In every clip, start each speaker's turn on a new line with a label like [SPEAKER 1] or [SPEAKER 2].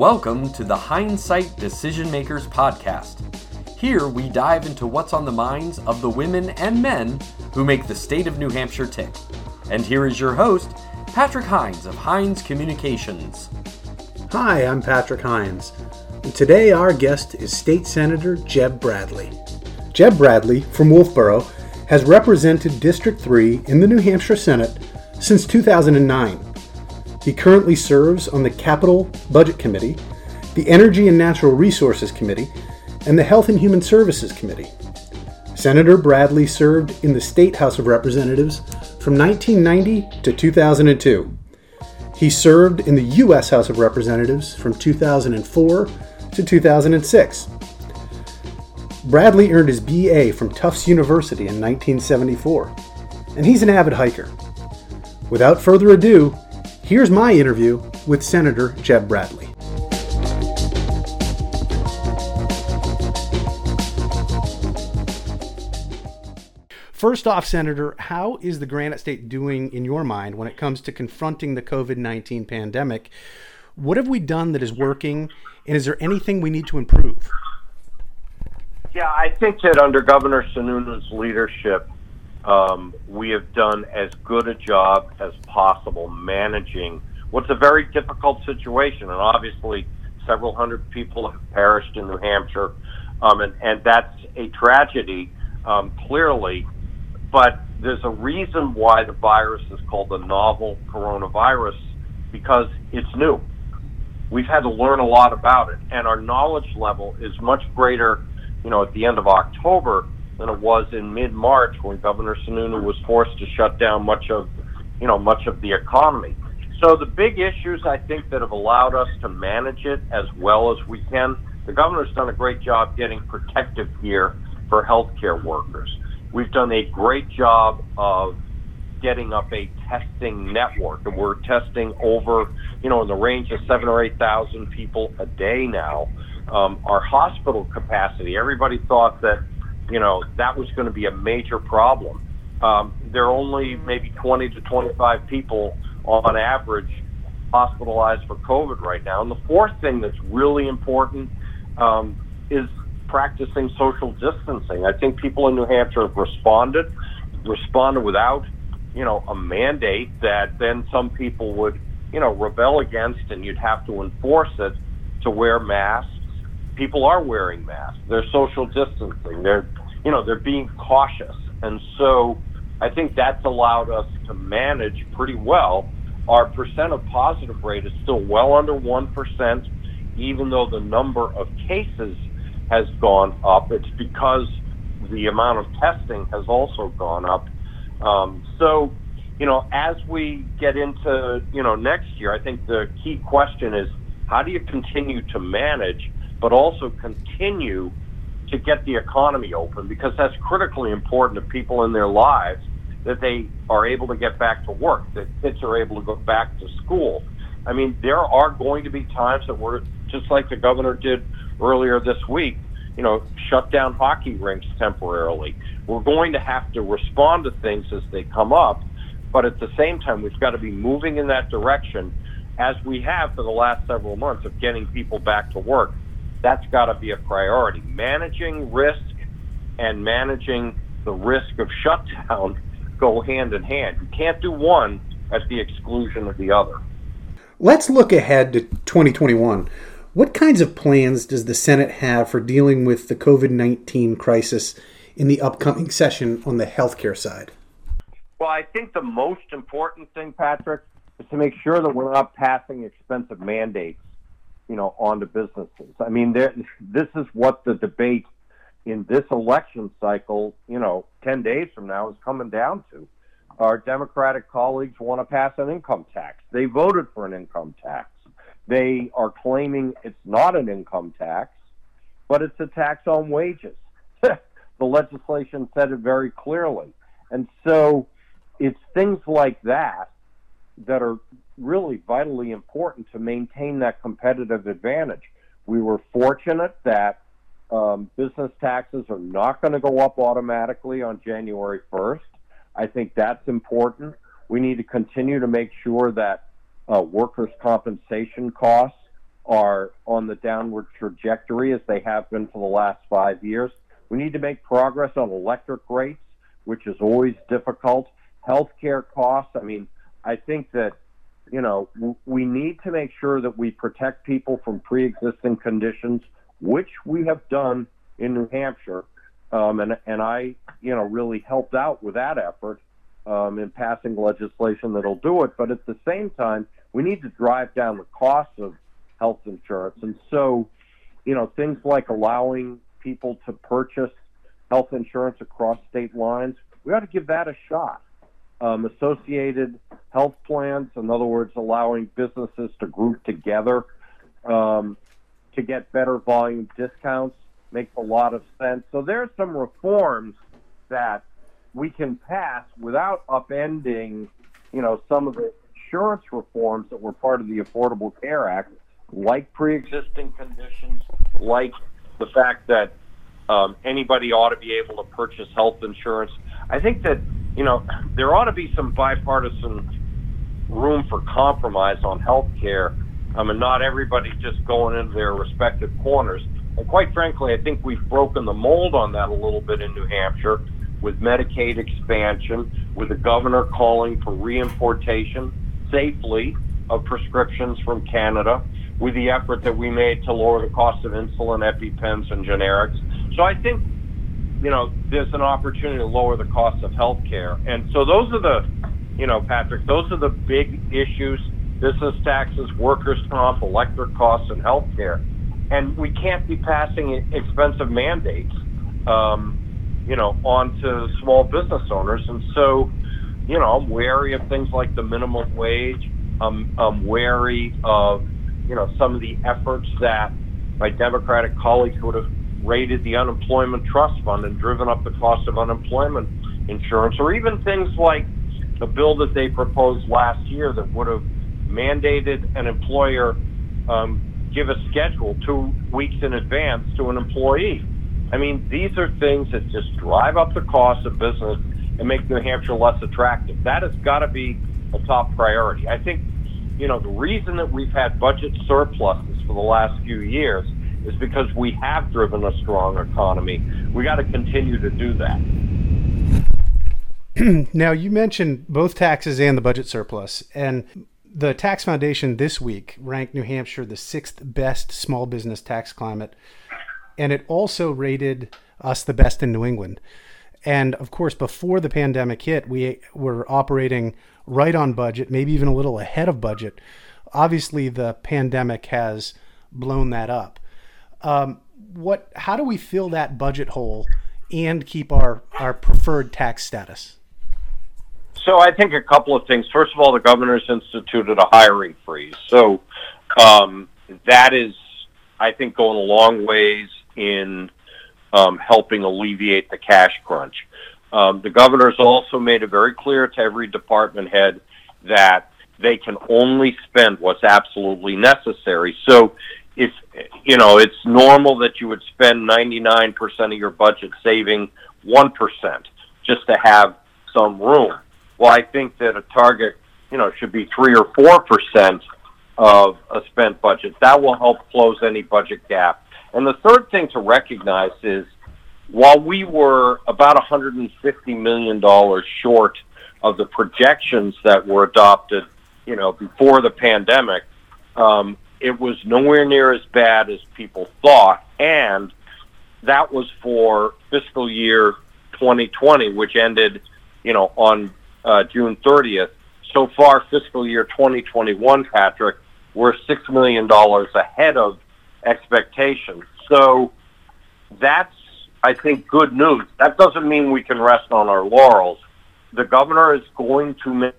[SPEAKER 1] Welcome to the Hindsight Decision Makers Podcast. Here we dive into what's on the minds of the women and men who make the state of New Hampshire tick. And here is your host, Patrick Hines of Hines Communications.
[SPEAKER 2] Hi, I'm Patrick Hines. And today our guest is State Senator Jeb Bradley. Jeb Bradley from Wolfeboro has represented District 3 in the New Hampshire Senate since 2009. He currently serves on the Capital Budget Committee, the Energy and Natural Resources Committee, and the Health and Human Services Committee. Senator Bradley served in the State House of Representatives from 1990 to 2002. He served in the U.S. House of Representatives from 2004 to 2006. Bradley earned his BA from Tufts University in 1974, and he's an avid hiker. Without further ado, Here's my interview with Senator Jeb Bradley. First off, Senator, how is the Granite State doing in your mind when it comes to confronting the COVID 19 pandemic? What have we done that is working, and is there anything we need to improve?
[SPEAKER 3] Yeah, I think that under Governor Sununu's leadership, um, we have done as good a job as possible managing what's a very difficult situation. And obviously, several hundred people have perished in New Hampshire, um, and, and that's a tragedy, um, clearly. But there's a reason why the virus is called the novel coronavirus because it's new. We've had to learn a lot about it, and our knowledge level is much greater, you know, at the end of October than it was in mid-March when Governor Sununu was forced to shut down much of, you know, much of the economy. So the big issues I think that have allowed us to manage it as well as we can. The governor's done a great job getting protective gear for healthcare workers. We've done a great job of getting up a testing network, and we're testing over, you know, in the range of seven or eight thousand people a day now. Um, our hospital capacity, everybody thought that you know, that was going to be a major problem. Um, there are only maybe 20 to 25 people on average hospitalized for COVID right now. And the fourth thing that's really important um, is practicing social distancing. I think people in New Hampshire have responded, responded without, you know, a mandate that then some people would, you know, rebel against, and you'd have to enforce it to wear masks. People are wearing masks. They're social distancing. They're you know, they're being cautious. And so I think that's allowed us to manage pretty well. Our percent of positive rate is still well under 1%, even though the number of cases has gone up. It's because the amount of testing has also gone up. Um, so, you know, as we get into, you know, next year, I think the key question is how do you continue to manage, but also continue to get the economy open because that's critically important to people in their lives that they are able to get back to work, that kids are able to go back to school. I mean, there are going to be times that we're just like the governor did earlier this week, you know, shut down hockey rinks temporarily. We're going to have to respond to things as they come up, but at the same time, we've got to be moving in that direction as we have for the last several months of getting people back to work that's got to be a priority. Managing risk and managing the risk of shutdown go hand in hand. You can't do one at the exclusion of the other.
[SPEAKER 2] Let's look ahead to 2021. What kinds of plans does the Senate have for dealing with the COVID 19 crisis in the upcoming session on the healthcare side?
[SPEAKER 3] Well, I think the most important thing, Patrick, is to make sure that we're not passing expensive mandates you know, onto businesses. I mean, this is what the debate in this election cycle, you know, 10 days from now is coming down to. Our Democratic colleagues want to pass an income tax. They voted for an income tax. They are claiming it's not an income tax, but it's a tax on wages. the legislation said it very clearly. And so it's things like that that are really vitally important to maintain that competitive advantage. We were fortunate that um, business taxes are not going to go up automatically on January 1st. I think that's important. We need to continue to make sure that uh, workers' compensation costs are on the downward trajectory as they have been for the last five years. We need to make progress on electric rates, which is always difficult. Healthcare costs. I mean, I think that you know we need to make sure that we protect people from pre-existing conditions, which we have done in New Hampshire, um, and and I you know really helped out with that effort um, in passing legislation that'll do it. But at the same time, we need to drive down the cost of health insurance. And so, you know, things like allowing people to purchase health insurance across state lines, we ought to give that a shot. Um, associated health plans, in other words, allowing businesses to group together um, to get better volume discounts makes a lot of sense. So there are some reforms that we can pass without upending, you know, some of the insurance reforms that were part of the Affordable Care Act like pre-existing conditions, like the fact that um, anybody ought to be able to purchase health insurance. I think that you know there ought to be some bipartisan room for compromise on health care, I mean, not everybody just going into their respective corners. And quite frankly, I think we've broken the mold on that a little bit in New Hampshire with Medicaid expansion, with the governor calling for reimportation safely of prescriptions from Canada, with the effort that we made to lower the cost of insulin, EpiPens, and generics. So I think, you know, there's an opportunity to lower the cost of healthcare. And so those are the, you know, Patrick, those are the big issues business taxes, workers' comp, electric costs, and healthcare. And we can't be passing expensive mandates, um, you know, onto small business owners. And so, you know, I'm wary of things like the minimum wage. I'm, I'm wary of you know, some of the efforts that my Democratic colleagues would have raided the unemployment trust fund and driven up the cost of unemployment insurance, or even things like the bill that they proposed last year that would have mandated an employer um, give a schedule two weeks in advance to an employee. I mean, these are things that just drive up the cost of business and make New Hampshire less attractive. That has got to be a top priority. I think you know, the reason that we've had budget surpluses for the last few years is because we have driven a strong economy. We got to continue to do that.
[SPEAKER 2] now, you mentioned both taxes and the budget surplus, and the Tax Foundation this week ranked New Hampshire the sixth best small business tax climate, and it also rated us the best in New England. And of course, before the pandemic hit, we were operating right on budget, maybe even a little ahead of budget. Obviously, the pandemic has blown that up. Um, what? How do we fill that budget hole and keep our our preferred tax status?
[SPEAKER 3] So I think a couple of things. First of all, the governor's instituted a hiring freeze, so um, that is, I think, going a long ways in um, helping alleviate the cash crunch. Um, the governor's also made it very clear to every department head that they can only spend what's absolutely necessary. So if you know it's normal that you would spend 99% of your budget saving 1% just to have some room. Well, I think that a target, you know, should be 3 or 4% of a spent budget. That will help close any budget gap. And the third thing to recognize is while we were about $150 million short of the projections that were adopted, you know, before the pandemic, um, it was nowhere near as bad as people thought. And that was for fiscal year 2020, which ended, you know, on uh, June 30th. So far, fiscal year 2021, Patrick, we're $6 million ahead of expectations. So that's I think, good news. That doesn't mean we can rest on our laurels. The governor is going to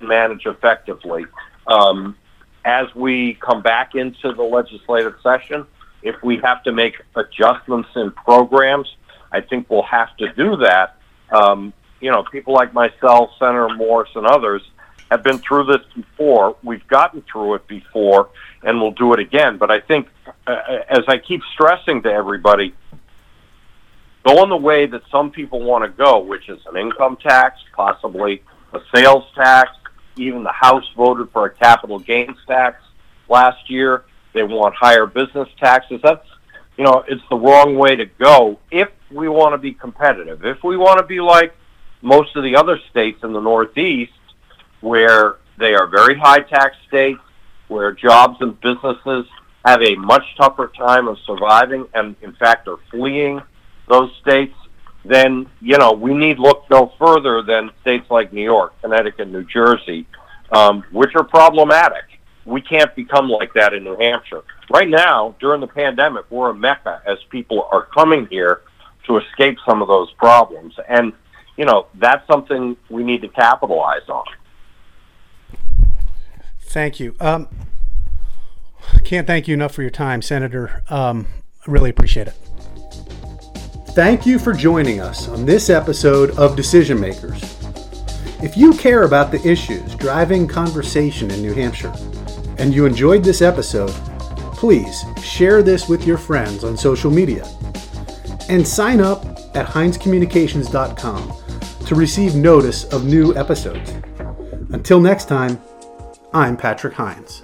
[SPEAKER 3] manage effectively. Um, as we come back into the legislative session, if we have to make adjustments in programs, I think we'll have to do that. Um, you know, people like myself, Senator Morse, and others have been through this before. We've gotten through it before, and we'll do it again. But I think, uh, as I keep stressing to everybody, going the way that some people want to go, which is an income tax, possibly a sales tax. Even the House voted for a capital gains tax last year. They want higher business taxes. That's, you know, it's the wrong way to go if we want to be competitive. If we want to be like most of the other states in the Northeast, where they are very high tax states, where jobs and businesses have a much tougher time of surviving and, in fact, are fleeing those states, then, you know, we need look no further than states like New York, Connecticut, New Jersey, um, which are problematic. We can't become like that in New Hampshire. Right now, during the pandemic, we're a mecca as people are coming here to escape some of those problems. And, you know, that's something we need to capitalize on.
[SPEAKER 2] Thank you. Um, can't thank you enough for your time, Senator. Um, really appreciate it. Thank you for joining us on this episode of Decision Makers. If you care about the issues driving conversation in New Hampshire and you enjoyed this episode, please share this with your friends on social media and sign up at HinesCommunications.com to receive notice of new episodes. Until next time, I'm Patrick Hines.